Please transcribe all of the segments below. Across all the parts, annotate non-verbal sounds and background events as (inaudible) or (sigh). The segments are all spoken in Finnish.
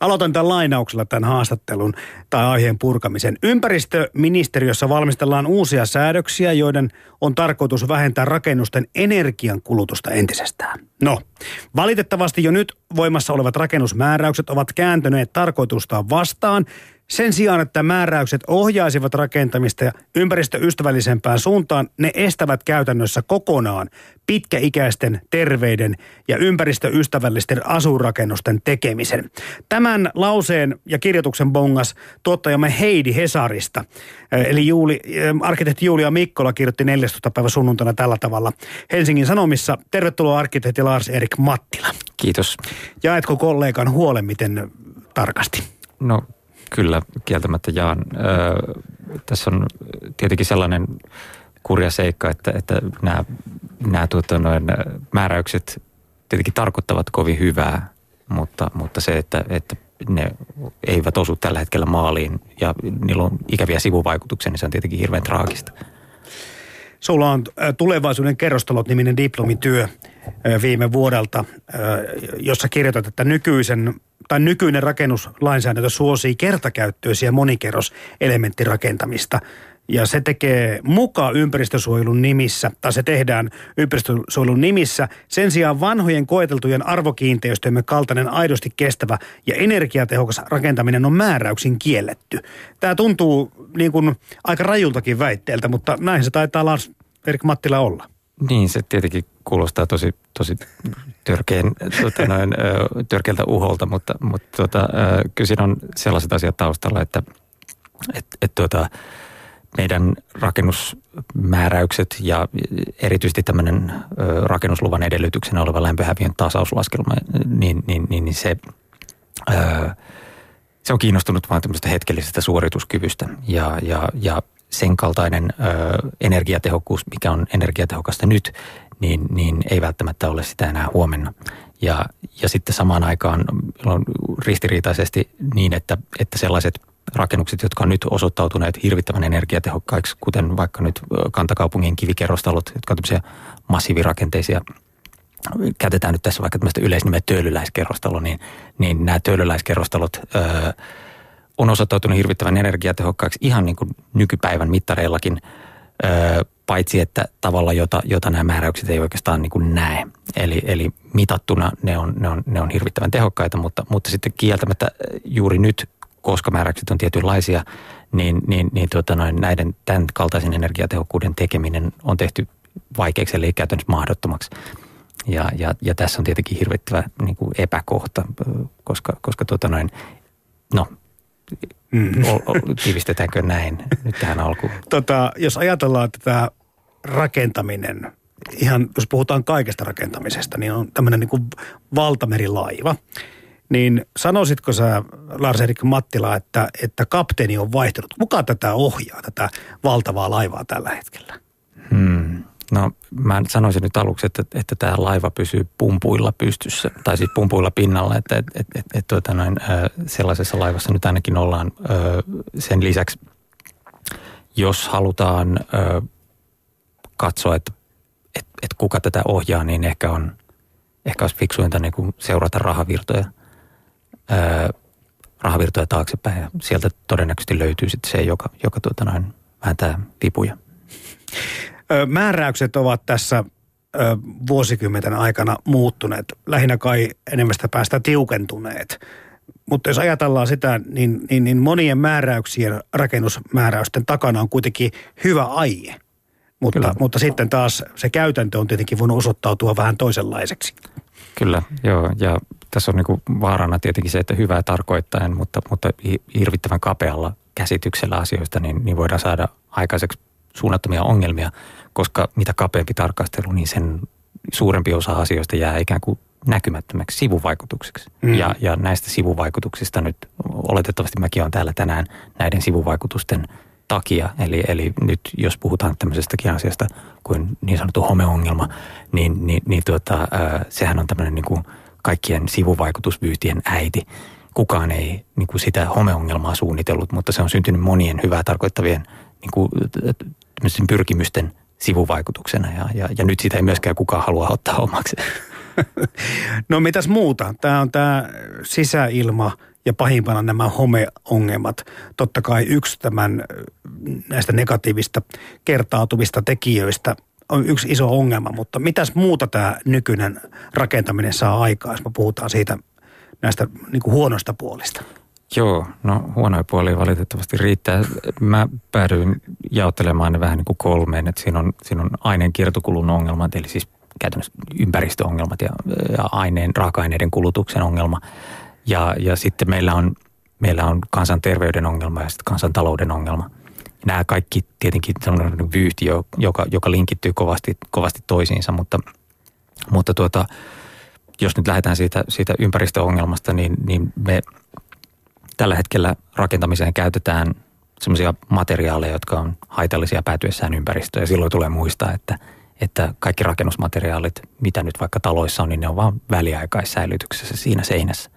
Aloitan tämän lainauksella tämän haastattelun tai aiheen purkamisen. Ympäristöministeriössä valmistellaan uusia säädöksiä, joiden on tarkoitus vähentää rakennusten energiankulutusta entisestään. No, valitettavasti jo nyt voimassa olevat rakennusmääräykset ovat kääntyneet tarkoitustaan vastaan – sen sijaan, että määräykset ohjaisivat rakentamista ja ympäristöystävällisempään suuntaan, ne estävät käytännössä kokonaan pitkäikäisten, terveiden ja ympäristöystävällisten asurakennusten tekemisen. Tämän lauseen ja kirjoituksen bongas tuottajamme Heidi Hesarista. Eli Juuli, arkkitehti Julia Mikkola kirjoitti 14. päivä sunnuntaina tällä tavalla Helsingin Sanomissa. Tervetuloa arkkitehti Lars-Erik Mattila. Kiitos. Jaetko kollegan huolen miten tarkasti? No Kyllä, kieltämättä jaan. Öö, tässä on tietenkin sellainen kurja seikka, että, että nämä, nämä tuota, noin, määräykset tietenkin tarkoittavat kovin hyvää, mutta, mutta se, että, että ne eivät osu tällä hetkellä maaliin ja niillä on ikäviä sivuvaikutuksia, niin se on tietenkin hirveän traagista. Sulla on Tulevaisuuden kerrostalot niminen diplomityö viime vuodelta, jossa kirjoitat, että nykyisen tai nykyinen rakennuslainsäädäntö suosii kertakäyttöisiä monikerroselementtirakentamista. Ja se tekee mukaan ympäristösuojelun nimissä, tai se tehdään ympäristösuojelun nimissä. Sen sijaan vanhojen koeteltujen arvokiinteistöjemme kaltainen aidosti kestävä ja energiatehokas rakentaminen on määräyksin kielletty. Tämä tuntuu niin kuin aika rajultakin väitteeltä, mutta näin se taitaa Lars Erik Mattila olla. Niin, se tietenkin kuulostaa tosi, tosi törkeän, tota noin, törkeältä uholta, mutta, mutta tota, kyllä siinä on sellaiset asiat taustalla, että et, et, tota, meidän rakennusmääräykset ja erityisesti tämmöinen rakennusluvan edellytyksenä oleva lämpöhäviön tasauslaskelma, niin, niin, niin, niin se, se on kiinnostunut vain tämmöistä hetkellisestä suorituskyvystä. Ja, ja, ja sen kaltainen ö, energiatehokkuus, mikä on energiatehokasta nyt, niin, niin ei välttämättä ole sitä enää huomenna. Ja, ja sitten samaan aikaan on ristiriitaisesti niin, että, että sellaiset rakennukset, jotka on nyt osoittautuneet hirvittävän energiatehokkaiksi, kuten vaikka nyt kantakaupungin kivikerrostalot, jotka on tämmöisiä massiivirakenteisia käytetään nyt tässä vaikka tämmöistä yleisnimeä töölöläiskerrostalo, niin, niin nämä töölöläiskerrostalot öö, on osoittautunut hirvittävän energiatehokkaiksi ihan niin kuin nykypäivän mittareillakin, paitsi että tavalla, jota, jota nämä määräykset ei oikeastaan niin kuin näe. Eli, eli mitattuna ne on, ne, on, ne on hirvittävän tehokkaita, mutta, mutta sitten kieltämättä juuri nyt, koska määräykset on tietynlaisia, niin, niin, niin tuota noin, näiden tämän kaltaisen energiatehokkuuden tekeminen on tehty vaikeaksi, eli käytännössä mahdottomaksi. Ja, ja, ja tässä on tietenkin hirvittävä niin kuin epäkohta, koska, koska tuota noin, no Mm. Tiivistetäänkö näin nyt tähän alkuun? Tota, jos ajatellaan tätä rakentaminen, ihan jos puhutaan kaikesta rakentamisesta, niin on tämmöinen niin kuin valtamerilaiva. Niin sanoisitko sä, Lars-Erik Mattila, että, että kapteeni on vaihtunut? Kuka tätä ohjaa, tätä valtavaa laivaa tällä hetkellä? Hmm. No mä sanoisin nyt aluksi, että, että tämä laiva pysyy pumpuilla pystyssä, tai siis pumpuilla pinnalla, että et, et, et, et, tuota noin, sellaisessa laivassa nyt ainakin ollaan. Sen lisäksi, jos halutaan katsoa, että et, et kuka tätä ohjaa, niin ehkä on ehkä olisi fiksuinta niin kuin seurata rahavirtoja, rahavirtoja taaksepäin. Ja sieltä todennäköisesti löytyy sitten se, joka, joka tuota noin, vääntää vipuja. Määräykset ovat tässä vuosikymmenten aikana muuttuneet, lähinnä kai enemmästä päästä tiukentuneet. Mutta jos ajatellaan sitä, niin, niin, niin monien määräyksien, rakennusmääräysten takana on kuitenkin hyvä aie. Mutta, mutta sitten taas se käytäntö on tietenkin voinut osoittautua vähän toisenlaiseksi. Kyllä, joo. Ja tässä on niin vaarana tietenkin se, että hyvää tarkoittaen, mutta, mutta hirvittävän kapealla käsityksellä asioista, niin, niin voidaan saada aikaiseksi suunnattomia ongelmia, koska mitä kapeampi tarkastelu, niin sen suurempi osa asioista jää ikään kuin näkymättömäksi sivuvaikutuksiksi. Mm. Ja, ja näistä sivuvaikutuksista nyt oletettavasti mäkin olen täällä tänään näiden sivuvaikutusten takia. Eli, eli nyt jos puhutaan tämmöisestäkin asiasta kuin niin sanottu homeongelma, niin, niin, niin tuota, äh, sehän on tämmöinen niin kuin kaikkien sivuvaikutusvyytien äiti. Kukaan ei niin kuin sitä homeongelmaa suunnitellut, mutta se on syntynyt monien hyvää tarkoittavien niin kuin, pyrkimysten sivuvaikutuksena ja, ja, ja nyt sitä ei myöskään kukaan halua ottaa omaksi. (laughs) No mitäs muuta? Tämä on tämä sisäilma ja pahimpana nämä homeongelmat. Totta kai yksi tämän näistä negatiivista kertautuvista tekijöistä on yksi iso ongelma, mutta mitäs muuta tämä nykyinen rakentaminen saa aikaa, jos me puhutaan siitä näistä niin kuin huonosta puolista? Joo, no huonoja puolia valitettavasti riittää. Mä päädyin jaottelemaan ne vähän niin kuin kolmeen, että siinä on, siinä on aineen kiertokulun ongelmat, eli siis käytännössä ympäristöongelmat ja, ja aineen, raaka-aineiden kulutuksen ongelma. Ja, ja sitten meillä on, meillä on kansanterveyden ongelma ja sitten kansantalouden ongelma. Nämä kaikki tietenkin on vyyhti, joka, joka linkittyy kovasti, kovasti toisiinsa, mutta, mutta tuota, jos nyt lähdetään siitä, siitä ympäristöongelmasta, niin, niin me tällä hetkellä rakentamiseen käytetään sellaisia materiaaleja, jotka on haitallisia päätyessään ympäristöön. Ja silloin tulee muistaa, että, että kaikki rakennusmateriaalit, mitä nyt vaikka taloissa on, niin ne on vain väliaikaissäilytyksessä siinä seinässä.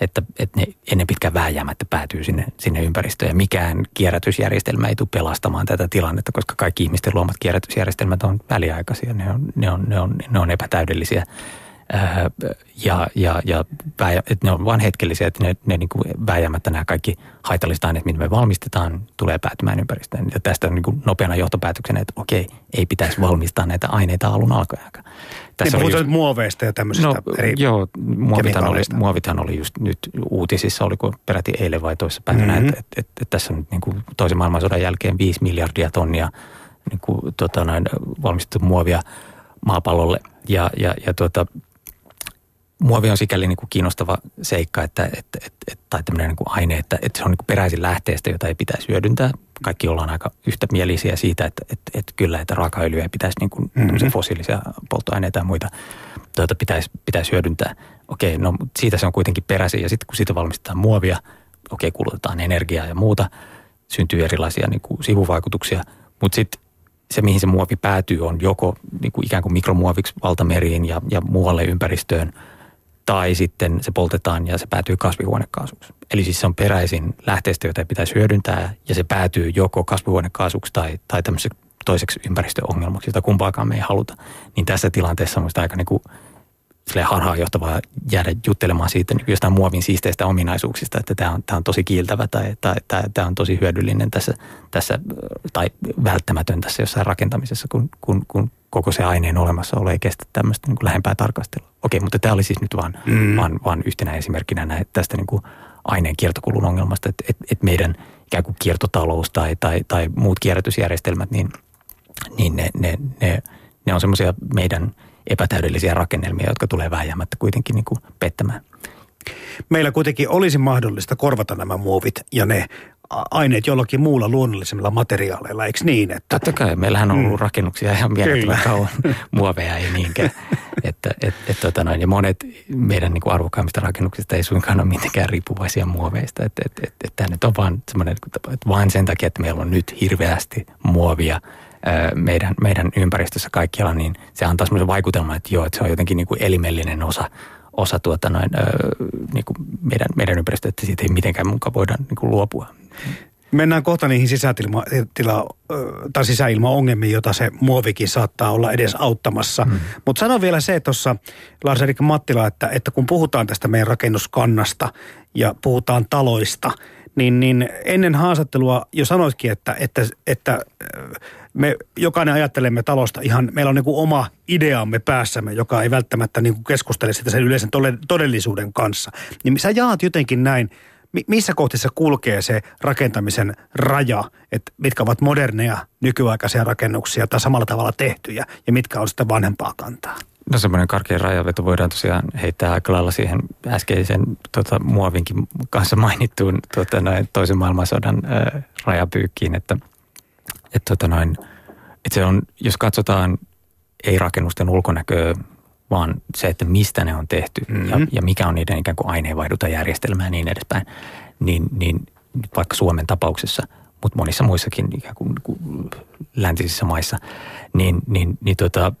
Että, että ne ennen pitkään vääjäämättä päätyy sinne, sinne ympäristöön. Ja mikään kierrätysjärjestelmä ei tule pelastamaan tätä tilannetta, koska kaikki ihmisten luomat kierrätysjärjestelmät on väliaikaisia. Ne on, ne on, ne on, ne on epätäydellisiä ja, ja, ja että ne on vain hetkellisiä, että ne, ne niin kuin vääjäämättä nämä kaikki haitalliset aineet, mitä me valmistetaan, tulee päätymään ympäristöön. Ja tästä on niin kuin nopeana johtopäätöksenä, että okei, ei pitäisi valmistaa näitä aineita alun alkaen. Tässä niin puhutaan just, muoveista ja tämmöisistä no, eri Joo, muovithan oli, muovithan oli just nyt uutisissa, oliko peräti eilen vai toisessa päivänä, mm-hmm. että et, et, et tässä on niin kuin toisen maailmansodan jälkeen 5 miljardia tonnia niin kuin, tota, noin, valmistettu muovia maapallolle. Ja, ja, ja tuota, muovi on sikäli niin kuin kiinnostava seikka, että, että, että, että tai tämmöinen niin kuin aine, että, että se on niin kuin peräisin lähteestä, jota ei pitäisi hyödyntää. Kaikki ollaan aika yhtämielisiä siitä, että, että, että kyllä, että raakaöljyä ei pitäisi niin kuin mm-hmm. fossiilisia polttoaineita ja muita tuota, pitäisi, pitäisi hyödyntää. Okei, no siitä se on kuitenkin peräisin ja sitten kun siitä valmistetaan muovia, okei, kulutetaan energiaa ja muuta, syntyy erilaisia niin kuin sivuvaikutuksia, mutta sitten se, mihin se muovi päätyy, on joko niin kuin ikään kuin mikromuoviksi valtameriin ja, ja muualle ympäristöön – tai sitten se poltetaan ja se päätyy kasvihuonekaasuksi. Eli siis se on peräisin lähteestä, jota pitäisi hyödyntää ja se päätyy joko kasvihuonekaasuksi tai, tai tämmöiseksi toiseksi ympäristöongelmaksi, jota kumpaakaan me ei haluta. Niin tässä tilanteessa on aika niin kuin harhaanjohtavaa jäädä juttelemaan siitä niin jostain muovin siisteistä ominaisuuksista, että tämä on, tämä on tosi kiiltävä tai tämä on tosi hyödyllinen tässä, tässä tai välttämätön tässä jossain rakentamisessa, kun, kun, kun koko se aineen olemassaolo ei kestä tämmöistä niin kuin lähempää tarkastelua. Okei, mutta tämä oli siis nyt vaan, mm. vaan, vaan yhtenä esimerkkinä näin, tästä niin kuin aineen kiertokulun ongelmasta, että, että, että meidän ikään kuin kiertotalous tai, tai, tai muut kierrätysjärjestelmät, niin, niin ne, ne, ne, ne on semmoisia meidän epätäydellisiä rakennelmia, jotka tulee vääjäämättä kuitenkin niin kuin pettämään. Meillä kuitenkin olisi mahdollista korvata nämä muovit ja ne aineet jollakin muulla luonnollisemmilla materiaaleilla, eikö niin? Että... Totta kai, meillähän on ollut mm. rakennuksia ihan mielettömän kauan, muoveja ei niinkään. (laughs) että, et, et, tota noin, ja monet meidän niin kuin arvokkaimmista rakennuksista ei suinkaan ole mitenkään riippuvaisia muoveista. Että et, et, et, tämä nyt on vaan semmoinen, että vain sen takia, että meillä on nyt hirveästi muovia meidän, meidän ympäristössä kaikkialla, niin se antaa semmoisen vaikutelman, että joo, että se on jotenkin niin kuin elimellinen osa osa tuota noin, ö, niin kuin meidän, meidän ympäristöä, että siitä ei mitenkään mukaan voida niin kuin luopua. Mennään kohta niihin sisätilma, tila, tai sisäilmaongelmiin, jota se muovikin saattaa olla edes auttamassa. Mm. Mutta sano vielä se tuossa, Lars-Erik Mattila, että, että kun puhutaan tästä meidän rakennuskannasta ja puhutaan taloista, niin, niin ennen haastattelua jo sanoitkin, että, että, että me jokainen ajattelemme talosta ihan, meillä on niin kuin oma ideamme päässämme, joka ei välttämättä niin kuin keskustele sitä sen yleisen todellisuuden kanssa. Niin sä jaat jotenkin näin missä kohtissa kulkee se rakentamisen raja, että mitkä ovat moderneja nykyaikaisia rakennuksia tai samalla tavalla tehtyjä ja mitkä on sitten vanhempaa kantaa? No semmoinen karkea rajaveto voidaan tosiaan heittää aika lailla siihen äskeisen tota, muovinkin kanssa mainittuun tota, noin, toisen maailmansodan ää, rajapyykkiin, että, et, tota, noin, että se on, jos katsotaan ei rakennusten ulkonäköä, vaan se, että mistä ne on tehty mm-hmm. ja, ja mikä on niiden ikään kuin aineenvaihdutajärjestelmä ja niin edespäin, niin, niin vaikka Suomen tapauksessa, mutta monissa muissakin ikään kuin, kuin läntisissä maissa, niin, niin, niin tota,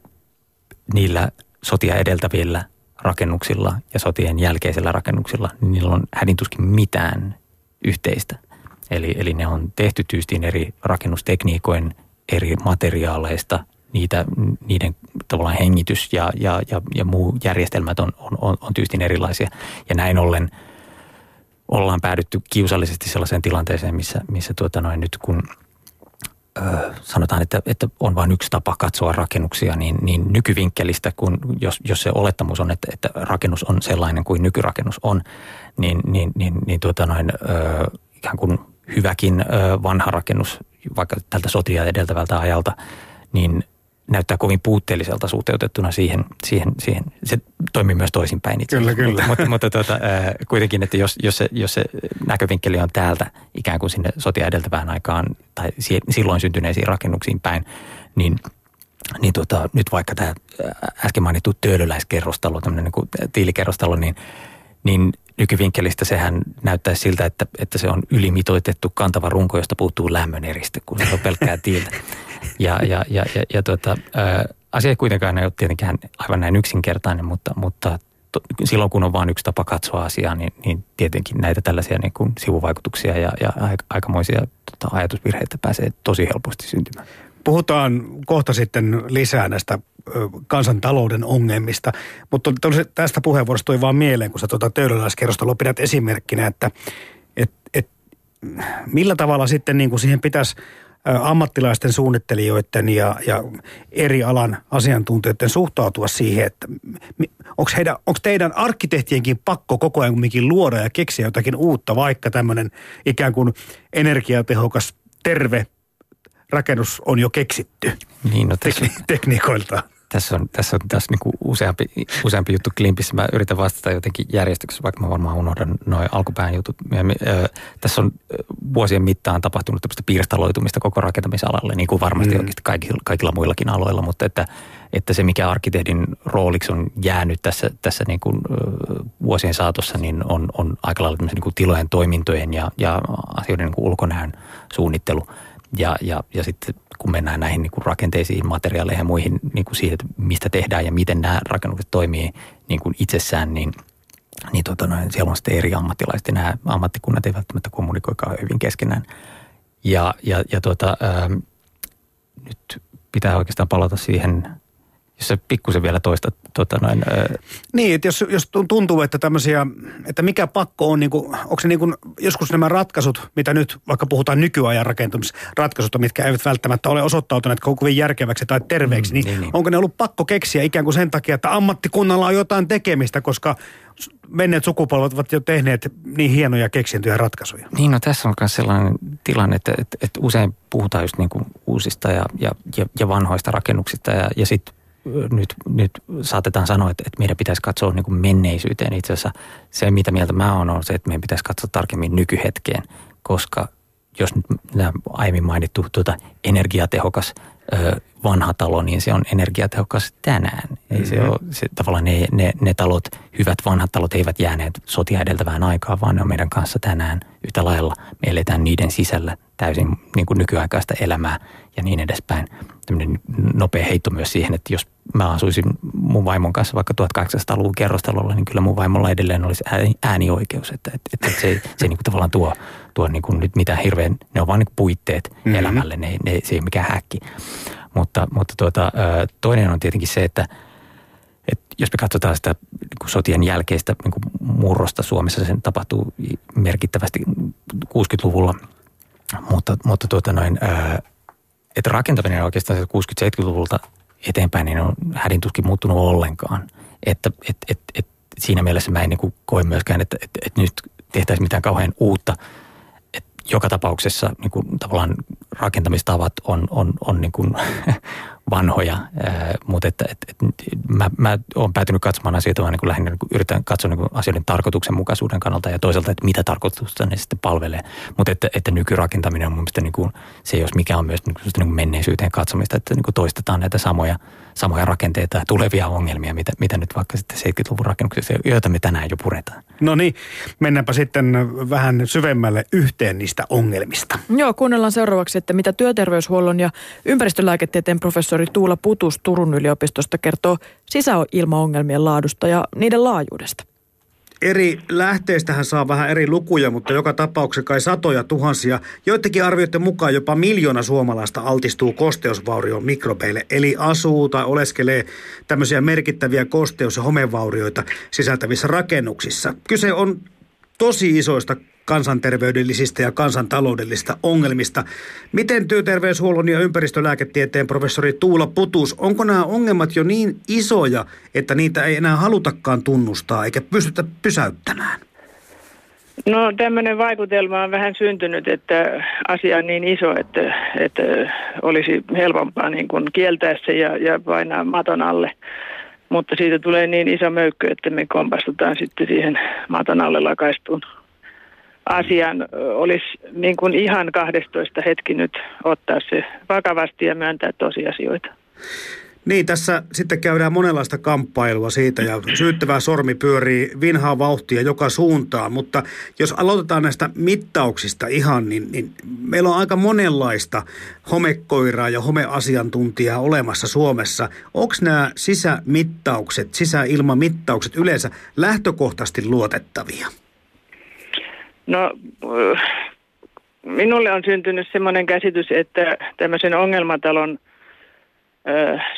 niillä sotia edeltävillä rakennuksilla ja sotien jälkeisillä rakennuksilla, niin niillä on hädintuskin mitään yhteistä. Eli, eli ne on tehty tyystiin eri rakennustekniikoin, eri materiaaleista, niitä, niiden tavallaan hengitys ja, ja, ja, ja muu järjestelmät on, on, on, on tyystin erilaisia. Ja näin ollen ollaan päädytty kiusallisesti sellaiseen tilanteeseen, missä, missä tuota noin nyt kun sanotaan, että, että on vain yksi tapa katsoa rakennuksia, niin, niin nykyvinkkelistä, kun jos, jos se olettamus on, että, että rakennus on sellainen kuin nykyrakennus on, niin, niin, niin, niin tuota noin, ö, ikään kuin hyväkin ö, vanha rakennus, vaikka tältä sotia edeltävältä ajalta, niin näyttää kovin puutteelliselta suhteutettuna siihen, siihen, siihen. se toimii myös toisinpäin itse Kyllä, kyllä. Mutta, mutta, tuota, äh, kuitenkin, että jos, jos, se, jos se näkövinkkeli on täältä ikään kuin sinne sotia edeltävään aikaan tai silloin syntyneisiin rakennuksiin päin, niin niin tuota, nyt vaikka tämä äsken mainittu töölöläiskerrostalo, tämmöinen niin tiilikerrostalo, niin, niin nykyvinkkelistä sehän näyttää siltä, että, että se on ylimitoitettu kantava runko, josta puuttuu lämmön eriste, kun se on pelkkää tiiltä. Ja, ja, ja, ja, ja tuota, ää, asia kuitenkaan ei ole tietenkään aivan näin yksinkertainen, mutta, mutta to, silloin kun on vain yksi tapa katsoa asiaa, niin, niin tietenkin näitä tällaisia niin kuin sivuvaikutuksia ja, ja aikamoisia tota, ajatusvirheitä pääsee tosi helposti syntymään. Puhutaan kohta sitten lisää näistä kansantalouden ongelmista, mutta tästä puheenvuorosta tuli vaan mieleen, kun sä tuota töölöläiskerrostaloa pidät esimerkkinä, että et, et, millä tavalla sitten niin kuin siihen pitäisi ammattilaisten suunnittelijoiden ja, ja eri alan asiantuntijoiden suhtautua siihen, että onko, heidän, onko teidän arkkitehtienkin pakko koko ajan luoda ja keksiä jotakin uutta, vaikka tämmöinen ikään kuin energiatehokas, terve rakennus on jo keksitty niin, no tässä, Tek- tekniikoiltaan. Tässä on, tässä on tässä niin useampi, useampi juttu klimpissä. Mä yritän vastata jotenkin järjestyksessä, vaikka mä varmaan unohdan noin alkupään jutut. Ö, tässä on vuosien mittaan tapahtunut tämmöistä piirstaloitumista koko rakentamisalalle, niin kuin varmasti mm. oikeasti kaikilla, kaikilla muillakin aloilla, mutta että, että se mikä arkkitehdin rooliksi on jäänyt tässä, tässä niin kuin, vuosien saatossa, niin on, on aika lailla niin kuin tilojen toimintojen ja, ja asioiden niin kuin ulkonäön suunnittelu. Ja, ja, ja sitten kun mennään näihin niin kuin rakenteisiin, materiaaleihin ja muihin niin kuin siihen, että mistä tehdään ja miten nämä rakennukset toimii niin kuin itsessään, niin, niin tota noin, siellä on sitten eri ammattilaiset ja nämä ammattikunnat eivät välttämättä kommunikoikaan hyvin keskenään. Ja, ja, ja tuota, ää, nyt pitää oikeastaan palata siihen jos sä pikkusen vielä toista. Tota noin, ää... Niin, että jos, jos tuntuu, että tämmöisiä, että mikä pakko on, niin kuin, onko se niin kuin, joskus nämä ratkaisut, mitä nyt vaikka puhutaan nykyajan rakentamisratkaisut, mitkä eivät välttämättä ole osoittautuneet kovin järkeväksi tai terveeksi, mm, niin, niin, niin, onko ne ollut pakko keksiä ikään kuin sen takia, että ammattikunnalla on jotain tekemistä, koska menneet sukupolvet ovat jo tehneet niin hienoja keksintöjä ratkaisuja. Niin, no tässä on myös sellainen tilanne, että, että, että usein puhutaan just niin kuin uusista ja, ja, ja, ja vanhoista rakennuksista ja, ja sitten nyt, nyt saatetaan sanoa, että, että meidän pitäisi katsoa niin kuin menneisyyteen. Itse asiassa se, mitä mieltä mä oon, on se, että meidän pitäisi katsoa tarkemmin nykyhetkeen, koska jos nyt aiemmin mainittu tuota, energiatehokas ö, vanha talo, niin se on energiatehokas tänään. Ei mm-hmm. se ole, se, tavallaan ne, ne, ne talot, hyvät vanhat talot eivät jääneet sotia edeltävään aikaan, vaan ne on meidän kanssa tänään yhtä lailla. Me eletään niiden sisällä täysin niin kuin nykyaikaista elämää ja niin edespäin. Tämmöinen nopea heitto myös siihen, että jos mä asuisin mun vaimon kanssa vaikka 1800-luvun kerrostalolla, niin kyllä mun vaimolla edelleen olisi äänioikeus. Että, että, että se, se niin kuin tavallaan tuo, tuo niin kuin nyt mitään hirveän, ne on vaan niin puitteet mm-hmm. elämälle, ne, ne, se ei ole mikään häkki. Mutta, mutta tuota, toinen on tietenkin se, että, että jos me katsotaan sitä niin sotien jälkeistä niin kuin murrosta Suomessa, sen tapahtuu merkittävästi 60-luvulla, mutta, mutta tuota noin, että rakentaminen oikeastaan 60-70-luvulta eteenpäin, niin on hädintuskin muuttunut ollenkaan. Että et, et, et, siinä mielessä mä en niin koe myöskään, että et, et nyt tehtäisiin mitään kauhean uutta – joka tapauksessa niin kuin, tavallaan rakentamistavat on, on, on niin kuin, (laughs) vanhoja, ää, mutta että, et, et, mä, mä olen päätynyt katsomaan asioita vaan niin kuin lähinnä niin kuin yritän katsoa niin kuin asioiden tarkoituksenmukaisuuden kannalta ja toisaalta, että mitä tarkoitusta ne sitten palvelee. Mutta että, että nykyrakentaminen on mun mielestä niin kuin, se, jos mikä on myös niin kuin, niin kuin menneisyyteen katsomista, että niin kuin toistetaan näitä samoja, samoja rakenteita ja tulevia ongelmia, mitä, mitä nyt vaikka sitten 70-luvun rakennuksissa, joita me tänään jo puretaan. No niin, mennäänpä sitten vähän syvemmälle yhteen niistä ongelmista. Joo, kuunnellaan seuraavaksi, että mitä työterveyshuollon ja ympäristölääketieteen professori Tuula Putus Turun yliopistosta kertoo sisäilmaongelmien laadusta ja niiden laajuudesta. Eri lähteistähän saa vähän eri lukuja, mutta joka tapauksessa kai satoja tuhansia. Joidenkin arvioiden mukaan jopa miljoona suomalaista altistuu kosteusvaurion mikrobeille, eli asuu tai oleskelee tämmöisiä merkittäviä kosteus- ja homevaurioita sisältävissä rakennuksissa. Kyse on tosi isoista kansanterveydellisistä ja kansantaloudellisista ongelmista. Miten työterveyshuollon ja ympäristölääketieteen professori Tuula Putus, onko nämä ongelmat jo niin isoja, että niitä ei enää halutakaan tunnustaa eikä pystytä pysäyttämään? No tämmöinen vaikutelma on vähän syntynyt, että asia on niin iso, että, että olisi helpompaa niin kuin kieltää se ja, ja painaa maton alle. Mutta siitä tulee niin iso möykkö, että me kompastutaan sitten siihen maton alle lakaistuun asian. Olisi niin kuin ihan 12 hetki nyt ottaa se vakavasti ja myöntää tosiasioita. Niin, tässä sitten käydään monenlaista kamppailua siitä ja syyttävä sormi pyörii vinhaa vauhtia joka suuntaan, mutta jos aloitetaan näistä mittauksista ihan, niin, niin meillä on aika monenlaista homekoiraa ja homeasiantuntijaa olemassa Suomessa. Onko nämä sisämittaukset, sisäilmamittaukset yleensä lähtökohtaisesti luotettavia? No minulle on syntynyt sellainen käsitys, että tämmöisen ongelmatalon –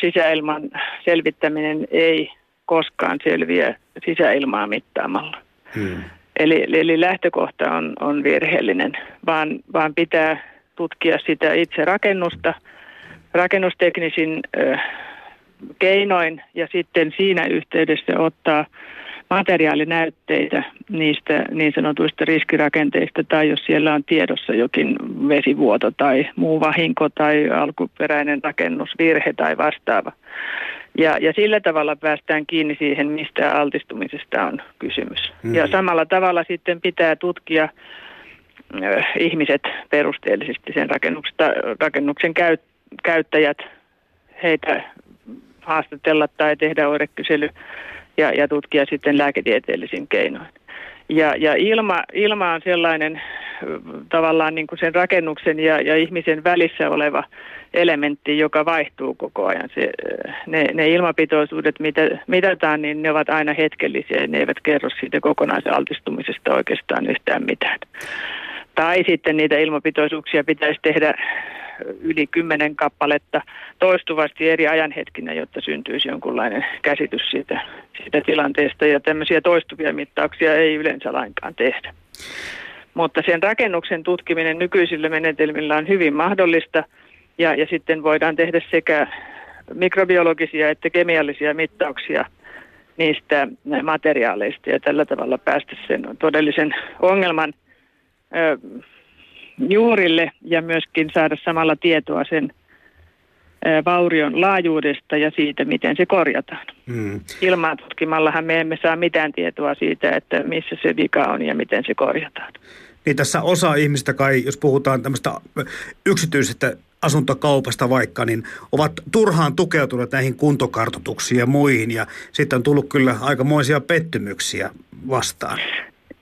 sisäilman selvittäminen ei koskaan selviä sisäilmaa mittaamalla. Hmm. Eli, eli lähtökohta on, on virheellinen, vaan, vaan pitää tutkia sitä itse rakennusta rakennusteknisin ö, keinoin ja sitten siinä yhteydessä ottaa materiaalinäytteitä niistä niin sanotuista riskirakenteista tai jos siellä on tiedossa jokin vesivuoto tai muu vahinko tai alkuperäinen rakennusvirhe tai vastaava. Ja, ja sillä tavalla päästään kiinni siihen, mistä altistumisesta on kysymys. Mm. Ja samalla tavalla sitten pitää tutkia äh, ihmiset perusteellisesti sen rakennuksen käy, käyttäjät, heitä haastatella tai tehdä oirekysely ja, ja tutkia sitten lääketieteellisin keinoin. Ja, ja ilma, ilma on sellainen tavallaan niin kuin sen rakennuksen ja, ja ihmisen välissä oleva elementti, joka vaihtuu koko ajan. Se, ne, ne ilmapitoisuudet, mitä mitataan, niin ne ovat aina hetkellisiä ne eivät kerro siitä kokonaisaltistumisesta oikeastaan yhtään mitään. Tai sitten niitä ilmapitoisuuksia pitäisi tehdä yli kymmenen kappaletta toistuvasti eri ajanhetkinä, jotta syntyisi jonkunlainen käsitys siitä, siitä tilanteesta. Ja tämmöisiä toistuvia mittauksia ei yleensä lainkaan tehdä. Mutta sen rakennuksen tutkiminen nykyisillä menetelmillä on hyvin mahdollista ja, ja sitten voidaan tehdä sekä mikrobiologisia että kemiallisia mittauksia niistä materiaaleista ja tällä tavalla päästä sen todellisen ongelman juurille ja myöskin saada samalla tietoa sen vaurion laajuudesta ja siitä, miten se korjataan. Hmm. Ilman tutkimallahan me emme saa mitään tietoa siitä, että missä se vika on ja miten se korjataan. Niin tässä osa ihmistä kai, jos puhutaan tämmöistä yksityisestä asuntokaupasta vaikka, niin ovat turhaan tukeutuneet näihin kuntokartoituksiin ja muihin. Ja sitten on tullut kyllä aikamoisia pettymyksiä vastaan.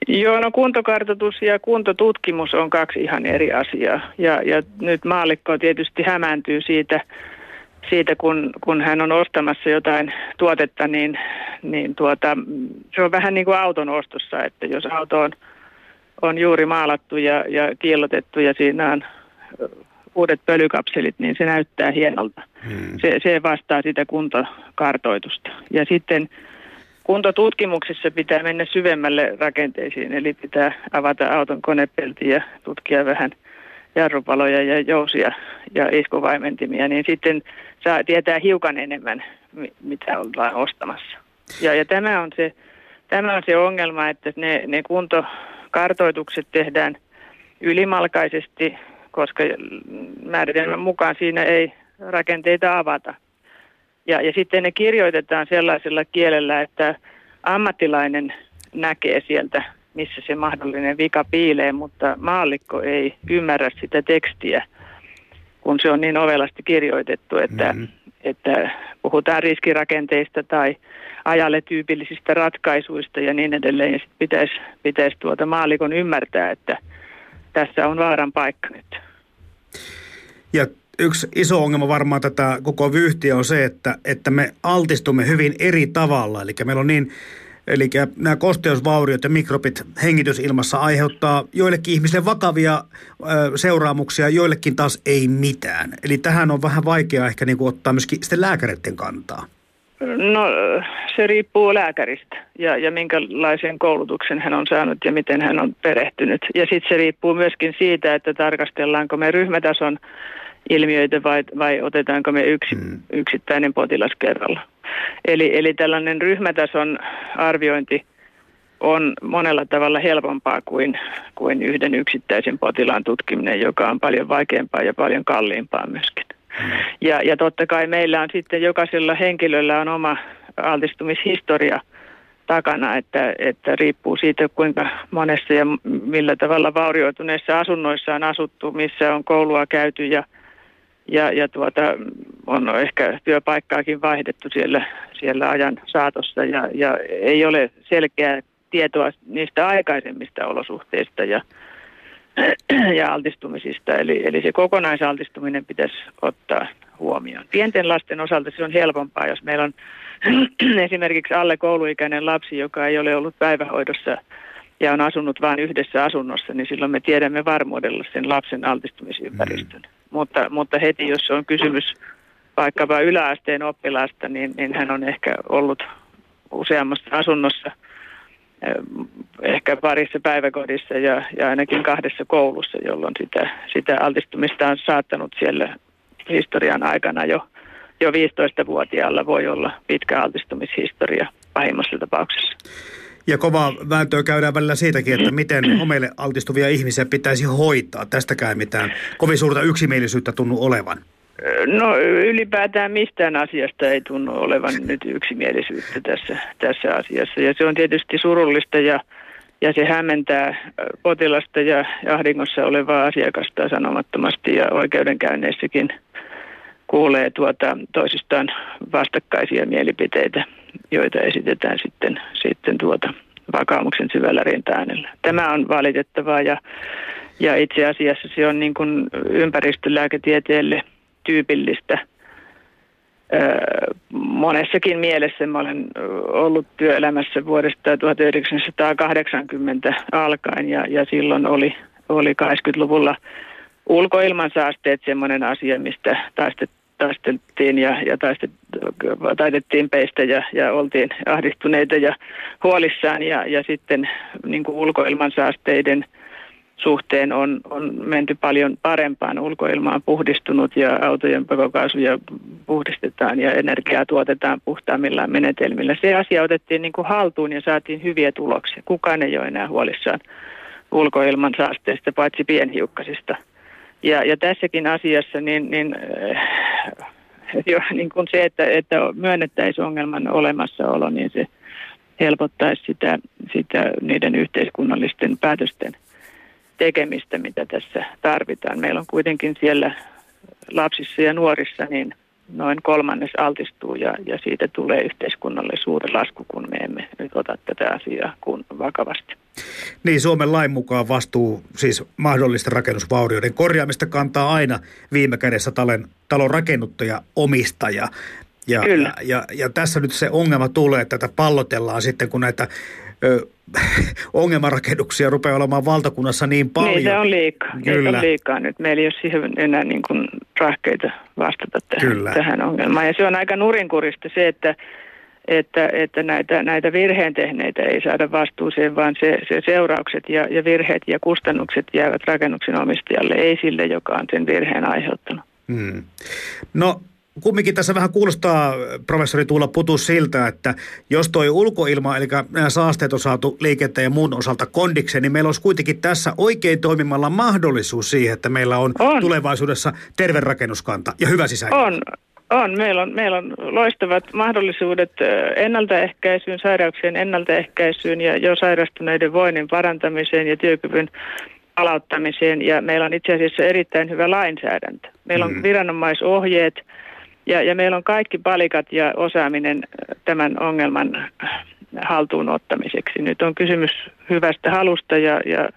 Joo, no kuntokartoitus ja kuntotutkimus on kaksi ihan eri asiaa. Ja, ja nyt maallikko tietysti hämääntyy siitä, siitä kun, kun hän on ostamassa jotain tuotetta, niin, niin tuota, se on vähän niin kuin auton ostossa, että jos auto on, on juuri maalattu ja, ja kiillotettu ja siinä on uudet pölykapselit, niin se näyttää hienolta. Hmm. Se, se vastaa sitä kuntokartoitusta. Ja sitten Kuntotutkimuksessa pitää mennä syvemmälle rakenteisiin, eli pitää avata auton konepelti ja tutkia vähän jarrupaloja ja jousia ja iskuvaimentimia, niin sitten saa tietää hiukan enemmän, mitä ollaan ostamassa. Ja, ja tämä, on se, tämä on se ongelma, että ne, ne kuntokartoitukset tehdään ylimalkaisesti, koska määritelmän mukaan siinä ei rakenteita avata. Ja, ja sitten ne kirjoitetaan sellaisella kielellä, että ammattilainen näkee sieltä, missä se mahdollinen vika piilee, mutta maallikko ei ymmärrä sitä tekstiä, kun se on niin ovelasti kirjoitettu, että, mm-hmm. että puhutaan riskirakenteista tai ajalle tyypillisistä ratkaisuista ja niin edelleen. Ja sitten pitäisi, pitäisi tuota maallikon ymmärtää, että tässä on vaaran paikka nyt. Ja yksi iso ongelma varmaan tätä koko vyyhtiä on se, että, että me altistumme hyvin eri tavalla. Eli meillä on niin, eli nämä kosteusvauriot ja mikrobit hengitysilmassa aiheuttaa joillekin ihmisille vakavia ö, seuraamuksia, joillekin taas ei mitään. Eli tähän on vähän vaikea ehkä niin kuin ottaa myöskin sitten lääkäreiden kantaa. No se riippuu lääkäristä ja, ja minkälaisen koulutuksen hän on saanut ja miten hän on perehtynyt. Ja sitten se riippuu myöskin siitä, että tarkastellaanko me ryhmätason ilmiöitä vai, vai otetaanko me yksi, hmm. yksittäinen potilas kerralla. Eli, eli tällainen ryhmätason arviointi on monella tavalla helpompaa kuin, kuin yhden yksittäisen potilaan tutkiminen, joka on paljon vaikeampaa ja paljon kalliimpaa myöskin. Ja, ja totta kai meillä on sitten jokaisella henkilöllä on oma altistumishistoria takana, että, että riippuu siitä, kuinka monessa ja millä tavalla vaurioituneissa asunnoissa on asuttu, missä on koulua käyty ja, ja, ja tuota, on ehkä työpaikkaakin vaihdettu siellä, siellä ajan saatossa ja, ja ei ole selkeää tietoa niistä aikaisemmista olosuhteista ja, (clears throat) ja altistumisista. Eli, eli se kokonaisaltistuminen pitäisi ottaa huomioon. Pienten lasten osalta se on helpompaa, jos meillä on (clears throat) esimerkiksi alle kouluikäinen lapsi, joka ei ole ollut päivähoidossa ja on asunut vain yhdessä asunnossa, niin silloin me tiedämme varmuudella sen lapsen altistumisympäristön. Mm. Mutta, mutta heti, jos on kysymys vaikkapa yläasteen oppilaasta, niin, niin hän on ehkä ollut useammassa asunnossa – ehkä parissa päiväkodissa ja, ja ainakin kahdessa koulussa, jolloin sitä, sitä altistumista on saattanut siellä historian aikana jo, jo 15-vuotiaalla voi olla pitkä altistumishistoria pahimmassa tapauksessa. Ja kovaa vääntöä käydään välillä siitäkin, että miten homeille altistuvia ihmisiä pitäisi hoitaa. Tästäkään mitään kovin suurta yksimielisyyttä tunnu olevan. No ylipäätään mistään asiasta ei tunnu olevan nyt yksimielisyyttä tässä, tässä asiassa. Ja se on tietysti surullista ja, ja se hämmentää potilasta ja ahdingossa olevaa asiakasta sanomattomasti ja oikeudenkäynneissäkin kuulee tuota toisistaan vastakkaisia mielipiteitä, joita esitetään sitten, sitten tuota vakaumuksen syvällä rintaäänellä. Tämä on valitettavaa ja, ja itse asiassa se on niin kuin ympäristölääketieteelle – tyypillistä. Monessakin mielessä mä olen ollut työelämässä vuodesta 1980 alkaen ja, ja silloin oli, oli 80-luvulla ulkoilmansaasteet semmoinen asia, mistä taisteltiin ja, ja taitettiin peistä ja, ja oltiin ahdistuneita ja huolissaan ja, ja sitten niin kuin ulkoilmansaasteiden – suhteen on, on menty paljon parempaan. Ulkoilma on puhdistunut ja autojen pakokaasuja puhdistetaan ja energiaa tuotetaan puhtaammilla menetelmillä. Se asia otettiin niin kuin haltuun ja saatiin hyviä tuloksia. Kukaan ei ole enää huolissaan ulkoilman saasteista, paitsi pienhiukkasista. Ja, ja tässäkin asiassa niin, niin, äh, jo, niin kuin se, että, että myönnettäisiin ongelman olemassaolo, niin se helpottaisi sitä, sitä niiden yhteiskunnallisten päätösten tekemistä, mitä tässä tarvitaan. Meillä on kuitenkin siellä lapsissa ja nuorissa niin noin kolmannes altistuu ja, ja siitä tulee yhteiskunnalle suuri lasku, kun me emme nyt ota tätä asiaa kun vakavasti. Niin, Suomen lain mukaan vastuu siis mahdollisten rakennusvaurioiden korjaamista kantaa aina viime kädessä talon, talon rakennuttaja omistaja. Ja, Kyllä. Ja, ja, ja tässä nyt se ongelma tulee, että tätä pallotellaan sitten, kun näitä ö, (laughs) ongelmarakennuksia rupeaa olemaan valtakunnassa niin paljon. Niin, se on liikaa. Kyllä. Se on liikaa nyt. Meillä ei ole siihen enää niin kuin rahkeita vastata tähän, Kyllä. tähän ongelmaan. Ja se on aika nurinkurista se, että että, että näitä, näitä virheen tehneitä ei saada vastuuseen, vaan se, se seuraukset ja, ja virheet ja kustannukset jäävät rakennuksen omistajalle, ei sille, joka on sen virheen aiheuttanut. Hmm. No kumminkin tässä vähän kuulostaa, professori Tuula Putus, siltä, että jos toi ulkoilma, eli nämä saasteet on saatu liikenteen ja muun osalta kondikseen, niin meillä olisi kuitenkin tässä oikein toimimalla mahdollisuus siihen, että meillä on, on. tulevaisuudessa terve rakennuskanta ja hyvä sisäilma. On, on. Meillä, on. meillä on loistavat mahdollisuudet ennaltaehkäisyyn, sairauksien ennaltaehkäisyyn ja jo sairastuneiden voinnin parantamiseen ja työkyvyn palauttamiseen. Ja meillä on itse asiassa erittäin hyvä lainsäädäntö. Meillä on mm. viranomaisohjeet – ja, ja meillä on kaikki palikat ja osaaminen äh, tämän ongelman äh, haltuun ottamiseksi. Nyt on kysymys hyvästä halusta ja, ja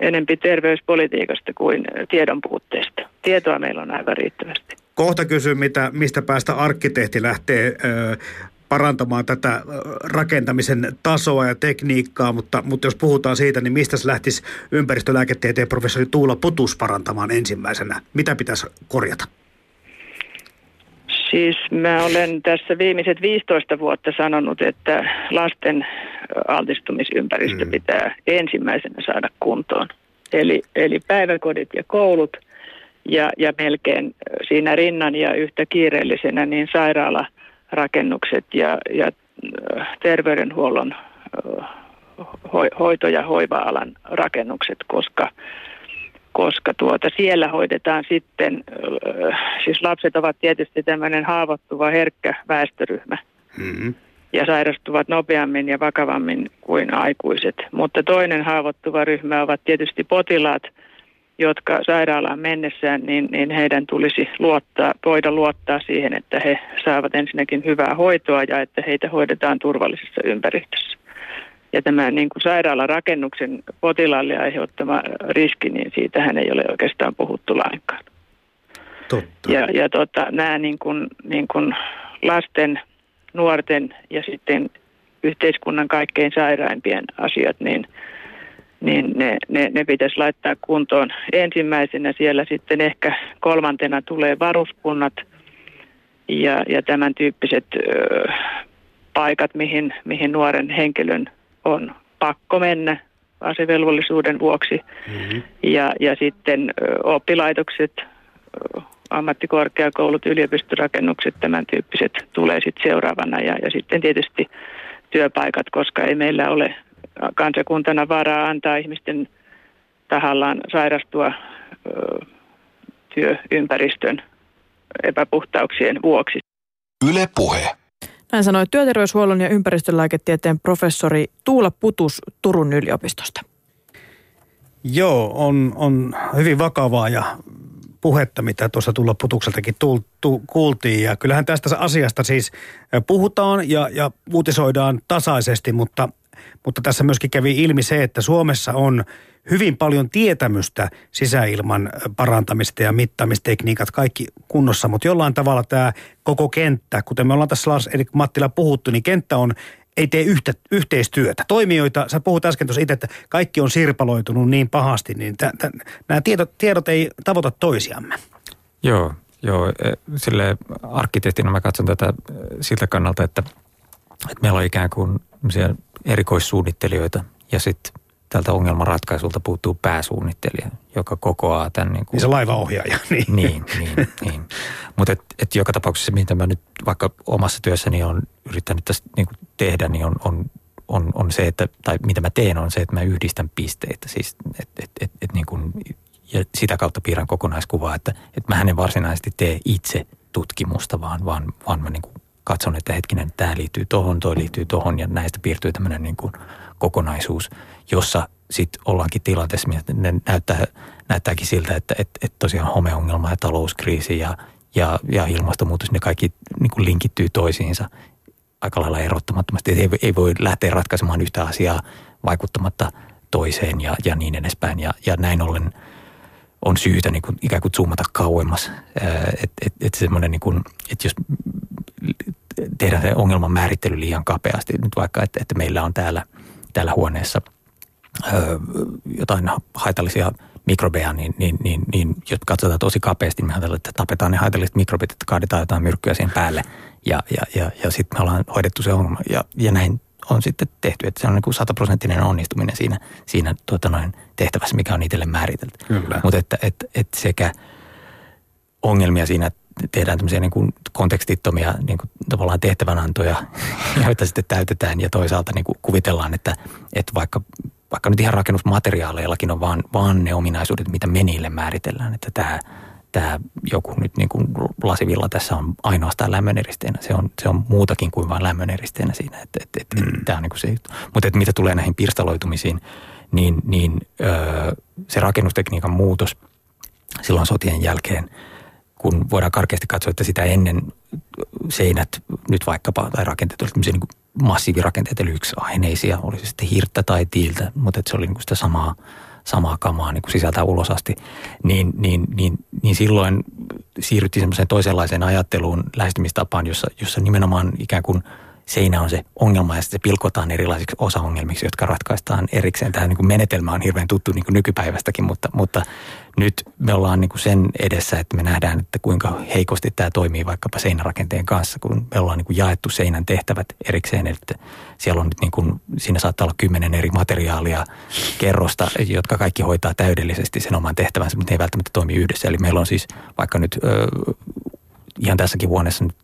enempi terveyspolitiikasta kuin äh, tiedon puutteesta. Tietoa meillä on aivan riittävästi. Kohta kysyn, mitä, mistä päästä arkkitehti lähtee ö, parantamaan tätä rakentamisen tasoa ja tekniikkaa, mutta, mutta jos puhutaan siitä, niin mistä se lähtisi ympäristölääketieteen professori Tuula Putus parantamaan ensimmäisenä? Mitä pitäisi korjata? Siis mä olen tässä viimeiset 15 vuotta sanonut, että lasten altistumisympäristö mm. pitää ensimmäisenä saada kuntoon. Eli, eli päiväkodit ja koulut ja, ja melkein siinä rinnan ja yhtä kiireellisenä niin sairaalarakennukset ja, ja terveydenhuollon hoito- ja hoiva-alan rakennukset, koska koska tuota, siellä hoidetaan sitten, siis lapset ovat tietysti tämmöinen haavoittuva herkkä väestöryhmä. Mm-hmm. Ja sairastuvat nopeammin ja vakavammin kuin aikuiset. Mutta toinen haavoittuva ryhmä ovat tietysti potilaat, jotka sairaalaan mennessään, niin, niin heidän tulisi luottaa, voida luottaa siihen, että he saavat ensinnäkin hyvää hoitoa ja että heitä hoidetaan turvallisessa ympäristössä. Ja tämä niin kuin sairaalarakennuksen potilaalle aiheuttama riski, niin siitähän ei ole oikeastaan puhuttu lainkaan. Totta. Ja, ja tota, nämä niin kuin, niin kuin lasten, nuorten ja sitten yhteiskunnan kaikkein sairaimpien asiat, niin, niin ne, ne, ne pitäisi laittaa kuntoon ensimmäisenä. Siellä sitten ehkä kolmantena tulee varuskunnat ja, ja tämän tyyppiset ö, paikat, mihin, mihin nuoren henkilön on pakko mennä asevelvollisuuden vuoksi. Mm-hmm. Ja, ja sitten oppilaitokset, ammattikorkeakoulut, yliopistorakennukset, tämän tyyppiset tulee sitten seuraavana. Ja, ja sitten tietysti työpaikat, koska ei meillä ole kansakuntana varaa antaa ihmisten tahallaan sairastua ö, työympäristön epäpuhtauksien vuoksi. Yle puhe. Näin sanoi työterveyshuollon ja ympäristölääketieteen professori Tuula Putus Turun yliopistosta. Joo, on, on hyvin vakavaa ja puhetta, mitä tuossa tulla putukseltakin tu, kuultiin. Ja kyllähän tästä asiasta siis puhutaan ja, ja uutisoidaan tasaisesti, mutta, mutta tässä myöskin kävi ilmi se, että Suomessa on hyvin paljon tietämystä sisäilman parantamista ja mittaamistekniikat, kaikki kunnossa, mutta jollain tavalla tämä koko kenttä, kuten me ollaan tässä Lars Erik Mattila puhuttu, niin kenttä on ei tee yhtä, yhteistyötä. Toimijoita, sä puhut äsken tuossa itse, että kaikki on sirpaloitunut niin pahasti, niin t- t- nämä tiedot, tiedot ei tavoita toisiamme. Joo, joo. E, sille arkkitehtina mä katson tätä siltä kannalta, että, että meillä on ikään kuin erikoissuunnittelijoita ja sitten tältä ongelmanratkaisulta puuttuu pääsuunnittelija, joka kokoaa tämän. Niin, kuin, niin se laivaohjaaja. (laughs) Niin, niin, niin. niin. Mutta et, et joka tapauksessa, mitä mä nyt vaikka omassa työssäni on yrittänyt tästä niin kuin tehdä, niin on, on, on, on se, että, tai mitä mä teen, on se, että mä yhdistän pisteitä. Siis, et, et, et, et niin kuin, ja sitä kautta piirrän kokonaiskuvaa, että, että mä en varsinaisesti tee itse tutkimusta, vaan, vaan, vaan mä niin kuin katson, että hetkinen, tämä liittyy tohon, toi liittyy tohon ja näistä piirtyy tämmöinen niin kuin kokonaisuus, jossa sitten ollaankin tilanteessa, että ne näyttää, näyttääkin siltä, että et, et tosiaan homeongelma ja talouskriisi ja, ja, ja ilmastonmuutos, ne kaikki niin kuin linkittyy toisiinsa aika lailla erottamattomasti. Ei, ei voi lähteä ratkaisemaan yhtä asiaa vaikuttamatta toiseen ja, ja niin edespäin. Ja, ja näin ollen on syytä niin kuin ikään kuin zoomata kauemmas. Että et, et semmoinen, niin kuin, jos tehdään se ongelman määrittely liian kapeasti, nyt vaikka, että, että meillä on täällä – täällä huoneessa ö, jotain haitallisia mikrobeja, niin, niin, niin, niin jos katsotaan tosi kapeasti, niin me ajatellaan, että tapetaan ne haitalliset mikrobit, että kaadetaan jotain myrkkyä siihen päälle. Ja, ja, ja, ja sitten me ollaan hoidettu se ongelma. Ja, ja näin on sitten tehty, että se on niin kuin sataprosenttinen onnistuminen siinä, siinä tuota noin tehtävässä, mikä on itselle määritelty. Mutta että, että, että sekä ongelmia siinä, että tehdään tämmöisiä niin kuin kontekstittomia niin kuin tavallaan tehtävänantoja, (laughs) joita sitten täytetään ja toisaalta niin kuin kuvitellaan, että, että vaikka, vaikka nyt ihan rakennusmateriaaleillakin on vaan, vaan ne ominaisuudet, mitä me niille määritellään, että tämä, tämä joku nyt niin kuin lasivilla tässä on ainoastaan lämmöneristeenä. Se on, se on muutakin kuin vain lämmöneristeenä siinä, että, että, että mm. tämä on niin kuin se juttu. Mutta että mitä tulee näihin pirstaloitumisiin, niin, niin öö, se rakennustekniikan muutos silloin sotien jälkeen – kun voidaan karkeasti katsoa, että sitä ennen seinät nyt vaikkapa tai rakenteet olivat niin massiivirakenteet, eli yksi aineisia, oli se sitten hirttä tai tiiltä, mutta että se oli niin sitä samaa, samaa kamaa niin kuin sisältä ulos asti, niin, niin, niin, niin silloin siirryttiin semmoiseen toisenlaiseen ajatteluun, lähestymistapaan, jossa, jossa nimenomaan ikään kuin seinä on se ongelma ja sitten se pilkotaan erilaisiksi osaongelmiksi, jotka ratkaistaan erikseen. Tämä niin menetelmä on hirveän tuttu niin kuin nykypäivästäkin, mutta, mutta nyt me ollaan niin kuin sen edessä, että me nähdään, että kuinka heikosti tämä toimii vaikkapa seinärakenteen kanssa, kun me ollaan niin kuin jaettu seinän tehtävät erikseen. Että siellä on nyt niin kuin, siinä saattaa olla kymmenen eri materiaalia kerrosta, jotka kaikki hoitaa täydellisesti sen oman tehtävänsä, mutta ne ei välttämättä toimi yhdessä. Eli meillä on siis vaikka nyt ihan tässäkin huoneessa nyt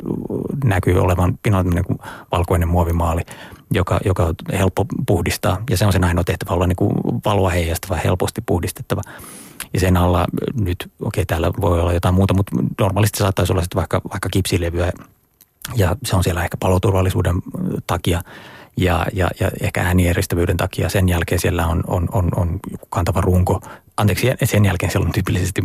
näkyy olevan pinnalla niin kuin valkoinen muovimaali, joka, joka on helppo puhdistaa. Ja se on se ainoa tehtävä olla niin kuin valoa heijastava, helposti puhdistettava. Ja sen alla nyt, okei okay, täällä voi olla jotain muuta, mutta normaalisti saattaisi olla sitten vaikka, vaikka kipsilevyä ja se on siellä ehkä paloturvallisuuden takia ja, ja, ja ehkä äänijärjestävyyden takia. Sen jälkeen siellä on, on, on, on kantava runko. Anteeksi, sen jälkeen siellä on tyypillisesti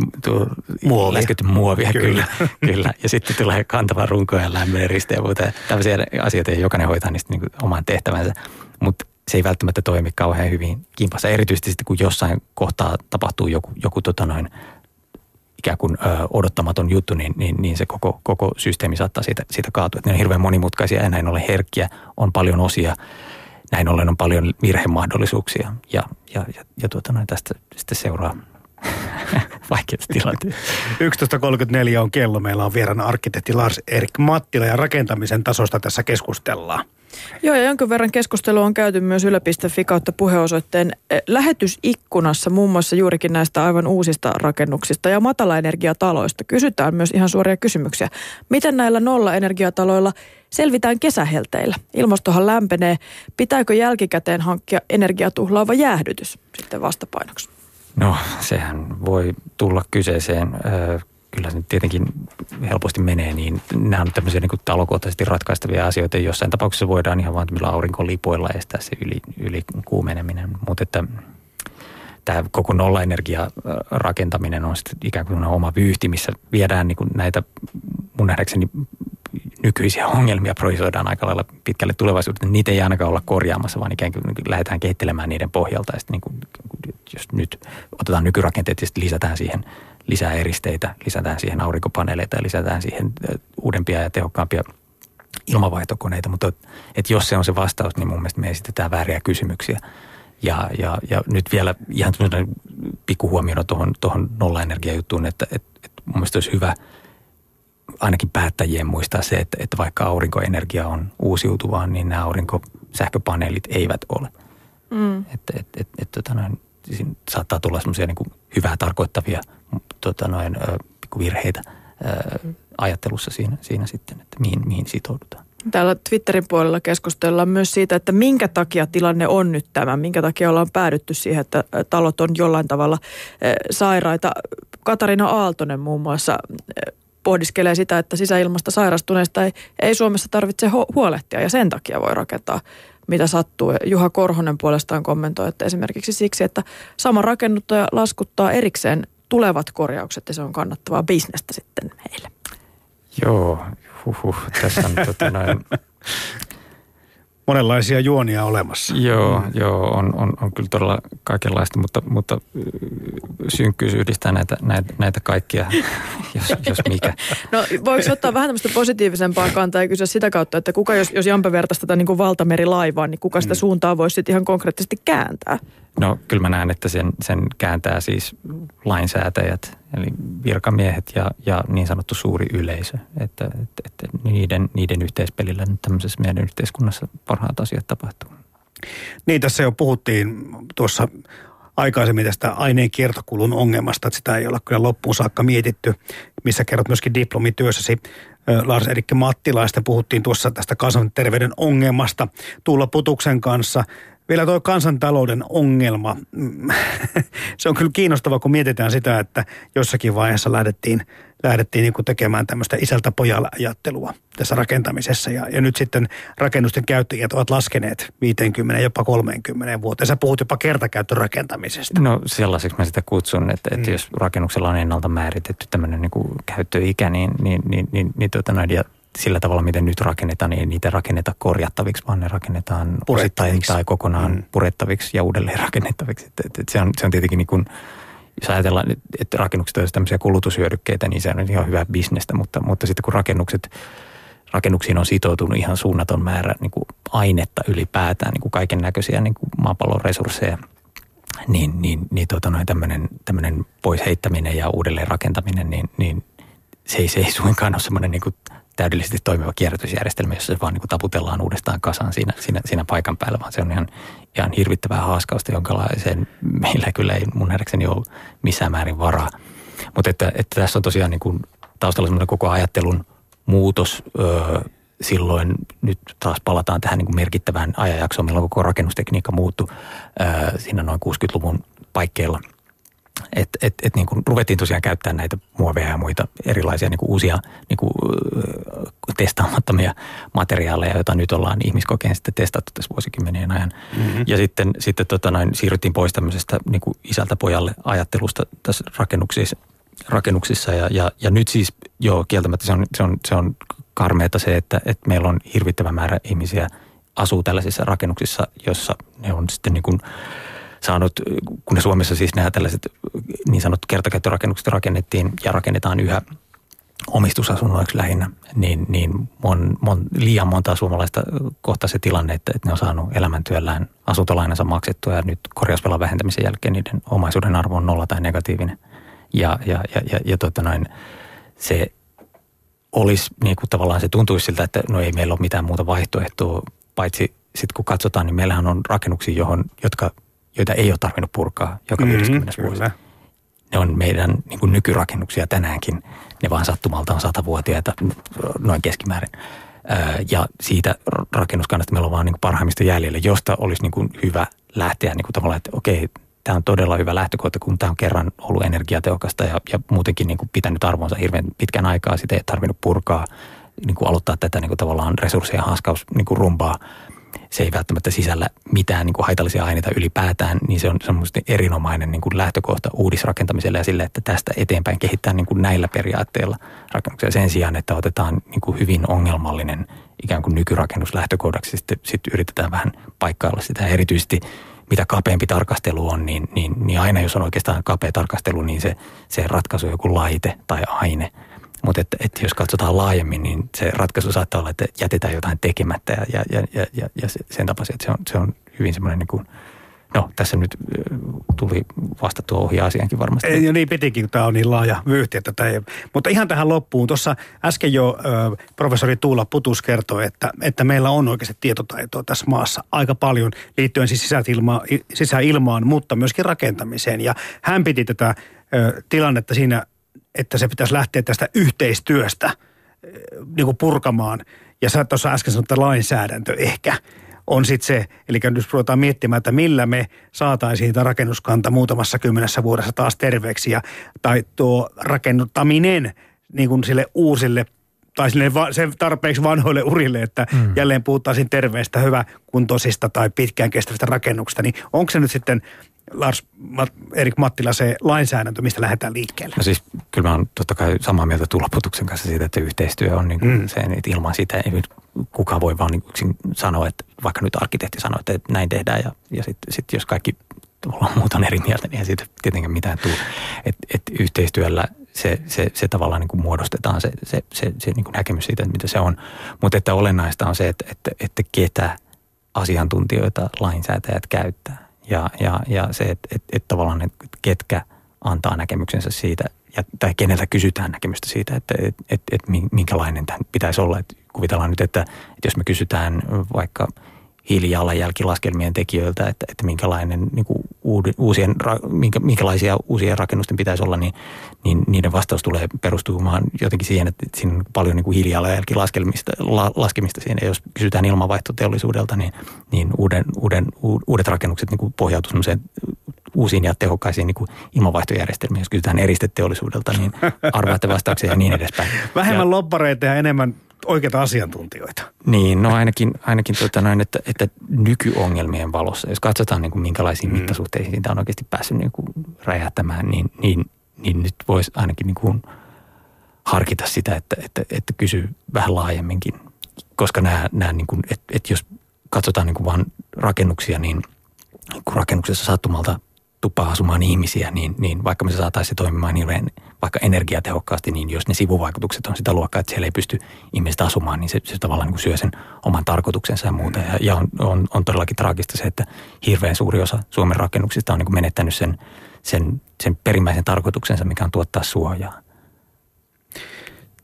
muovia. läsketty muovia, kyllä. kyllä, kyllä. Ja sitten tulee kantava runko ja lämmöinen riste ja muuta. Tällaisia asioita ei jokainen hoitaa niistä niin oman tehtävänsä. Mutta se ei välttämättä toimi kauhean hyvin kimpassa. Erityisesti sitten, kun jossain kohtaa tapahtuu joku, joku tota noin, ikään kuin ö, odottamaton juttu, niin, niin, niin se koko, koko systeemi saattaa siitä, siitä kaatua. Että ne on hirveän monimutkaisia ja näin ollen herkkiä, on paljon osia, näin ollen on paljon virhemahdollisuuksia ja, ja, ja, ja tuota noin, tästä sitten seuraa vaikeita tilanteita. 11.34 on kello. Meillä on vieraana arkkitehti Lars Erik Mattila ja rakentamisen tasosta tässä keskustellaan. Joo, ja jonkin verran keskustelua on käyty myös yle.fi kautta puheosoitteen eh, lähetysikkunassa muun muassa juurikin näistä aivan uusista rakennuksista ja matalaenergiataloista. Kysytään myös ihan suoria kysymyksiä. Miten näillä nollaenergiataloilla selvitään kesähelteillä? Ilmastohan lämpenee. Pitääkö jälkikäteen hankkia energiatuhlaava jäähdytys sitten vastapainoksi? No, sehän voi tulla kyseeseen kyllä se tietenkin helposti menee, niin nämä on tämmöisiä niin talokohtaisesti ratkaistavia asioita. Jossain tapauksessa voidaan ihan vaan aurinkolipoilla estää se yli, yli kuumeneminen, mutta että tämä koko nollaenergia rakentaminen on sitten ikään kuin oma vyyhti, missä viedään niin kuin näitä mun nähdäkseni nykyisiä ongelmia projisoidaan aika lailla pitkälle tulevaisuuteen. Niitä ei ainakaan olla korjaamassa, vaan ikään kuin lähdetään kehittelemään niiden pohjalta. Ja niin kuin, jos nyt otetaan nykyrakenteet ja lisätään siihen lisää eristeitä, lisätään siihen aurinkopaneeleita ja lisätään siihen uudempia ja tehokkaampia ilmavaihtokoneita. Mutta että jos se on se vastaus, niin mun mielestä me esitetään vääriä kysymyksiä. Ja, ja, ja nyt vielä ihan pikkuhuomiona tuohon, tuohon nollaenergiajuttuun, että, että, että mun mielestä olisi hyvä ainakin päättäjien muistaa se, että, että vaikka aurinkoenergia on uusiutuvaa, niin nämä aurinkosähköpaneelit eivät ole. Mm. Että et, et, et, tota noin, saattaa tulla semmoisia niin hyvää tarkoittavia tota noin, virheitä ajattelussa siinä, siinä sitten, että mihin, mihin sitoudutaan. Täällä Twitterin puolella keskustellaan myös siitä, että minkä takia tilanne on nyt tämä, minkä takia ollaan päädytty siihen, että talot on jollain tavalla sairaita. Katarina Aaltonen muun muassa pohdiskelee sitä, että sisäilmasta sairastuneista ei, ei Suomessa tarvitse huolehtia ja sen takia voi rakentaa mitä sattuu. Juha Korhonen puolestaan kommentoi, että esimerkiksi siksi, että sama rakennuttaja laskuttaa erikseen tulevat korjaukset ja se on kannattavaa bisnestä sitten heille. Joo, huhuh, tässä on tota noin, (laughs) monenlaisia juonia olemassa. Joo, joo on, on, on kyllä todella kaikenlaista, mutta, mutta synkkyys yhdistää näitä, näitä, näitä kaikkia, (laughs) jos, jos mikä. No voiko ottaa vähän tämmöistä positiivisempaa kantaa ja kysyä sitä kautta, että kuka, jos, jos Jampe vertaisi tätä niin kuin valtamerilaivaa, niin kuka sitä mm. suuntaa voisi sitten ihan konkreettisesti kääntää? No kyllä mä näen, että sen, sen kääntää siis lainsäätäjät, eli virkamiehet ja, ja niin sanottu suuri yleisö. Että, että, että niiden, niiden yhteispelillä nyt tämmöisessä meidän yhteiskunnassa parhaat asiat tapahtuu. Niin, tässä jo puhuttiin tuossa aikaisemmin tästä aineen kiertokulun ongelmasta, että sitä ei olla kyllä loppuun saakka mietitty, missä kerrot myöskin diplomityössäsi. Lars Erik Mattilaista puhuttiin tuossa tästä kansanterveyden ongelmasta Tuula Putuksen kanssa. Vielä tuo kansantalouden ongelma. (laughs) Se on kyllä kiinnostava, kun mietitään sitä, että jossakin vaiheessa lähdettiin, lähdettiin niin kuin tekemään tämmöistä isältä pojalle ajattelua tässä rakentamisessa. Ja, ja nyt sitten rakennusten käyttäjät ovat laskeneet 50, jopa 30 vuoteen. Sä puhut jopa kertakäyttörakentamisesta. No sellaiseksi mä sitä kutsun, että, että mm. jos rakennuksella on ennalta määritetty tämmöinen niin kuin käyttöikä, niin, niin, niin, niin, niin tuota, noin, ja sillä tavalla, miten nyt rakennetaan, niin niitä rakenneta korjattaviksi, vaan ne rakennetaan osittain tai kokonaan mm. purettaviksi ja uudelleen (laughs) rakennettaviksi. Et, et, et se, on, se on tietenkin niin kuin, jos ajatellaan, että rakennukset ovat tämmöisiä kulutushyödykkeitä, niin se on ihan hyvä bisnestä, mutta, mutta sitten kun rakennukset rakennuksiin on sitoutunut ihan suunnaton määrä niin kuin ainetta ylipäätään, niin kaiken näköisiä niin maapallon resursseja, niin, niin, niin tota noin tämmöinen, tämmöinen pois heittäminen ja uudelleen rakentaminen, niin, niin se, ei, se ei suinkaan ole semmoinen niin täydellisesti toimiva kierrätysjärjestelmä, jossa se vaan niin kuin taputellaan uudestaan kasaan siinä, siinä, siinä paikan päällä, vaan se on ihan, ihan hirvittävää haaskausta, jonkalaiseen meillä kyllä ei mun nähdäkseni ole missään määrin varaa. Mutta että, että tässä on tosiaan niin kuin taustalla semmoinen koko ajattelun muutos öö, silloin, nyt taas palataan tähän niin kuin merkittävään ajanjaksoon, milloin koko rakennustekniikka muuttui öö, siinä noin 60-luvun paikkeilla – että et, et niin kuin ruvettiin tosiaan käyttää näitä muoveja ja muita erilaisia niin kuin uusia niin kuin, testaamattomia materiaaleja, joita nyt ollaan ihmiskokeen sitten testattu tässä vuosikymmenien ajan. Mm-hmm. Ja sitten, sitten tota noin, siirryttiin pois tämmöisestä niin kuin isältä pojalle ajattelusta tässä rakennuksissa, rakennuksissa ja, ja, ja nyt siis joo kieltämättä se on, se on, se on karmeeta se, että, että meillä on hirvittävä määrä ihmisiä asuu tällaisissa rakennuksissa, jossa ne on sitten niin kuin – saanut, kun Suomessa siis nämä tällaiset niin sanotut kertakäyttörakennukset rakennettiin ja rakennetaan yhä omistusasunnoiksi lähinnä, niin, niin mon, mon, liian monta suomalaista kohtaa se tilanne, että, että ne on saanut elämäntyöllään asuntolainansa maksettua ja nyt korjausvelan vähentämisen jälkeen niiden omaisuuden arvo on nolla tai negatiivinen. Ja, ja, ja, ja, ja tota noin, se olisi niin kuin tavallaan se tuntuisi siltä, että no ei meillä ole mitään muuta vaihtoehtoa, paitsi sitten kun katsotaan, niin meillähän on rakennuksia, johon, jotka joita ei ole tarvinnut purkaa joka mm-hmm, 50 vuosi. Ne on meidän niin kuin nykyrakennuksia tänäänkin. Ne vaan sattumalta on satavuotiaita noin keskimäärin. Ja siitä rakennuskannasta meillä on vaan niin parhaimmista jäljellä, josta olisi niin kuin hyvä lähteä niin kuin tavallaan, että okei, tämä on todella hyvä lähtökohta, kun tämä on kerran ollut energiatehokasta ja, ja muutenkin niin kuin pitänyt arvonsa hirveän pitkän aikaa. Sitä ei tarvinnut purkaa, niin kuin aloittaa tätä niin kuin tavallaan resurssien haaskaus niin se ei välttämättä sisällä mitään niin kuin haitallisia aineita ylipäätään, niin se on semmoisesti erinomainen niin kuin lähtökohta uudisrakentamiselle ja sille, että tästä eteenpäin kehittää niin kuin näillä periaatteilla rakennuksia. Sen sijaan, että otetaan niin kuin hyvin ongelmallinen ikään kuin nykyrakennus lähtökohdaksi, sitten, sitten yritetään vähän paikkailla sitä. Erityisesti mitä kapeampi tarkastelu on, niin, niin, niin aina jos on oikeastaan kapea tarkastelu, niin se, se ratkaisu on joku laite tai aine – mutta että, että jos katsotaan laajemmin, niin se ratkaisu saattaa olla, että jätetään jotain tekemättä ja, ja, ja, ja, ja sen tapaisia, että se on, se on hyvin semmoinen niin kuin, No, tässä nyt tuli vastattua ohi asiankin varmasti. Ei, niin pitikin, kun tämä on niin laaja vyyhti. Että tämä ei, mutta ihan tähän loppuun. Tuossa äsken jo ö, professori Tuula Putus kertoi, että, että meillä on oikeasti tietotaitoa tässä maassa aika paljon liittyen siis sisäilma, sisäilmaan, mutta myöskin rakentamiseen. Ja hän piti tätä ö, tilannetta siinä että se pitäisi lähteä tästä yhteistyöstä eh, niin kuin purkamaan. Ja sä tuossa äsken sanoit, että lainsäädäntö ehkä on sitten se, eli nyt ruvetaan miettimään, että millä me saataisiin tämä rakennuskanta muutamassa kymmenessä vuodessa taas terveeksi ja, tai tuo rakennuttaminen niin kuin sille uusille tai sille va, sen tarpeeksi vanhoille urille, että mm. jälleen puhuttaisiin terveestä, hyväkuntoisista tai pitkään kestävistä rakennuksista, niin onko se nyt sitten Lars Erik Mattila se lainsäädäntö, mistä lähdetään liikkeelle? No siis kyllä mä oon totta kai samaa mieltä Tuloputuksen kanssa siitä, että yhteistyö on niin kuin mm. se, että ilman sitä ei kukaan voi vaan niin yksin sanoa, että vaikka nyt arkkitehti sanoo, että näin tehdään ja, ja sitten sit jos kaikki muut on eri mieltä, niin ei siitä tietenkään mitään tule. Että et yhteistyöllä se, se, se tavallaan niin kuin muodostetaan se, se, se, se niin kuin näkemys siitä, että mitä se on. Mutta että olennaista on se, että, että, että ketä asiantuntijoita lainsäätäjät käyttää. Ja, ja, ja se, että, että, että tavallaan että ketkä antaa näkemyksensä siitä, ja, tai keneltä kysytään näkemystä siitä, että, että, että, että minkälainen tämän pitäisi olla. Että kuvitellaan nyt, että, että jos me kysytään vaikka – hiilijalanjälkilaskelmien tekijöiltä, että, että minkälainen, niin kuin uusien, minkä, minkälaisia uusia rakennusten pitäisi olla, niin, niin niiden vastaus tulee perustumaan jotenkin siihen, että siinä on paljon niin kuin hiilijalanjälkilaskemista la, laskemista siinä. Ja jos kysytään ilmanvaihtoteollisuudelta, niin, niin uuden, uuden, uudet rakennukset niin pohjautuu semmoiseen uusiin ja tehokkaisiin niin ilmanvaihtojärjestelmiin. Jos kysytään eristeteollisuudelta, niin arvaatte vastauksia ja niin edespäin. (laughs) Vähemmän ja, loppareita ja enemmän oikeita asiantuntijoita. Niin, no ainakin, ainakin tuota noin, että, että nykyongelmien valossa, jos katsotaan niin kuin minkälaisiin mm. mittasuhteisiin tämä on oikeasti päässyt niin kuin räjähtämään, niin, niin, niin nyt voisi ainakin niin kuin harkita sitä, että, että, että kysyy vähän laajemminkin. Koska nämä, nämä niin kuin, että, että jos katsotaan niin kuin vain rakennuksia, niin kun rakennuksessa sattumalta tuppaa asumaan ihmisiä, niin, niin vaikka me saataisiin se toimimaan hirveän vaikka energiatehokkaasti, niin jos ne sivuvaikutukset on sitä luokkaa, että siellä ei pysty ihmiset asumaan, niin se, se tavallaan niin syö sen oman tarkoituksensa ja muuta. Ja, ja on, on, on todellakin traagista se, että hirveän suuri osa Suomen rakennuksista on niin menettänyt sen, sen, sen perimmäisen tarkoituksensa, mikä on tuottaa suojaa.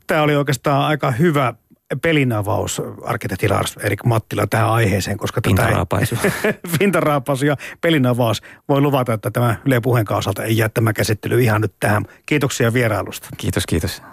Tämä oli oikeastaan aika hyvä pelinavaus arkkitehti Lars Erik Mattila tähän aiheeseen, koska Pintaraapaisuus. (laughs) Pintaraapaisuus ja pelinavaus. Voi luvata, että tämä Yle puheen osalta ei jää tämä käsittely ihan nyt tähän. Kiitoksia vierailusta. Kiitos, kiitos.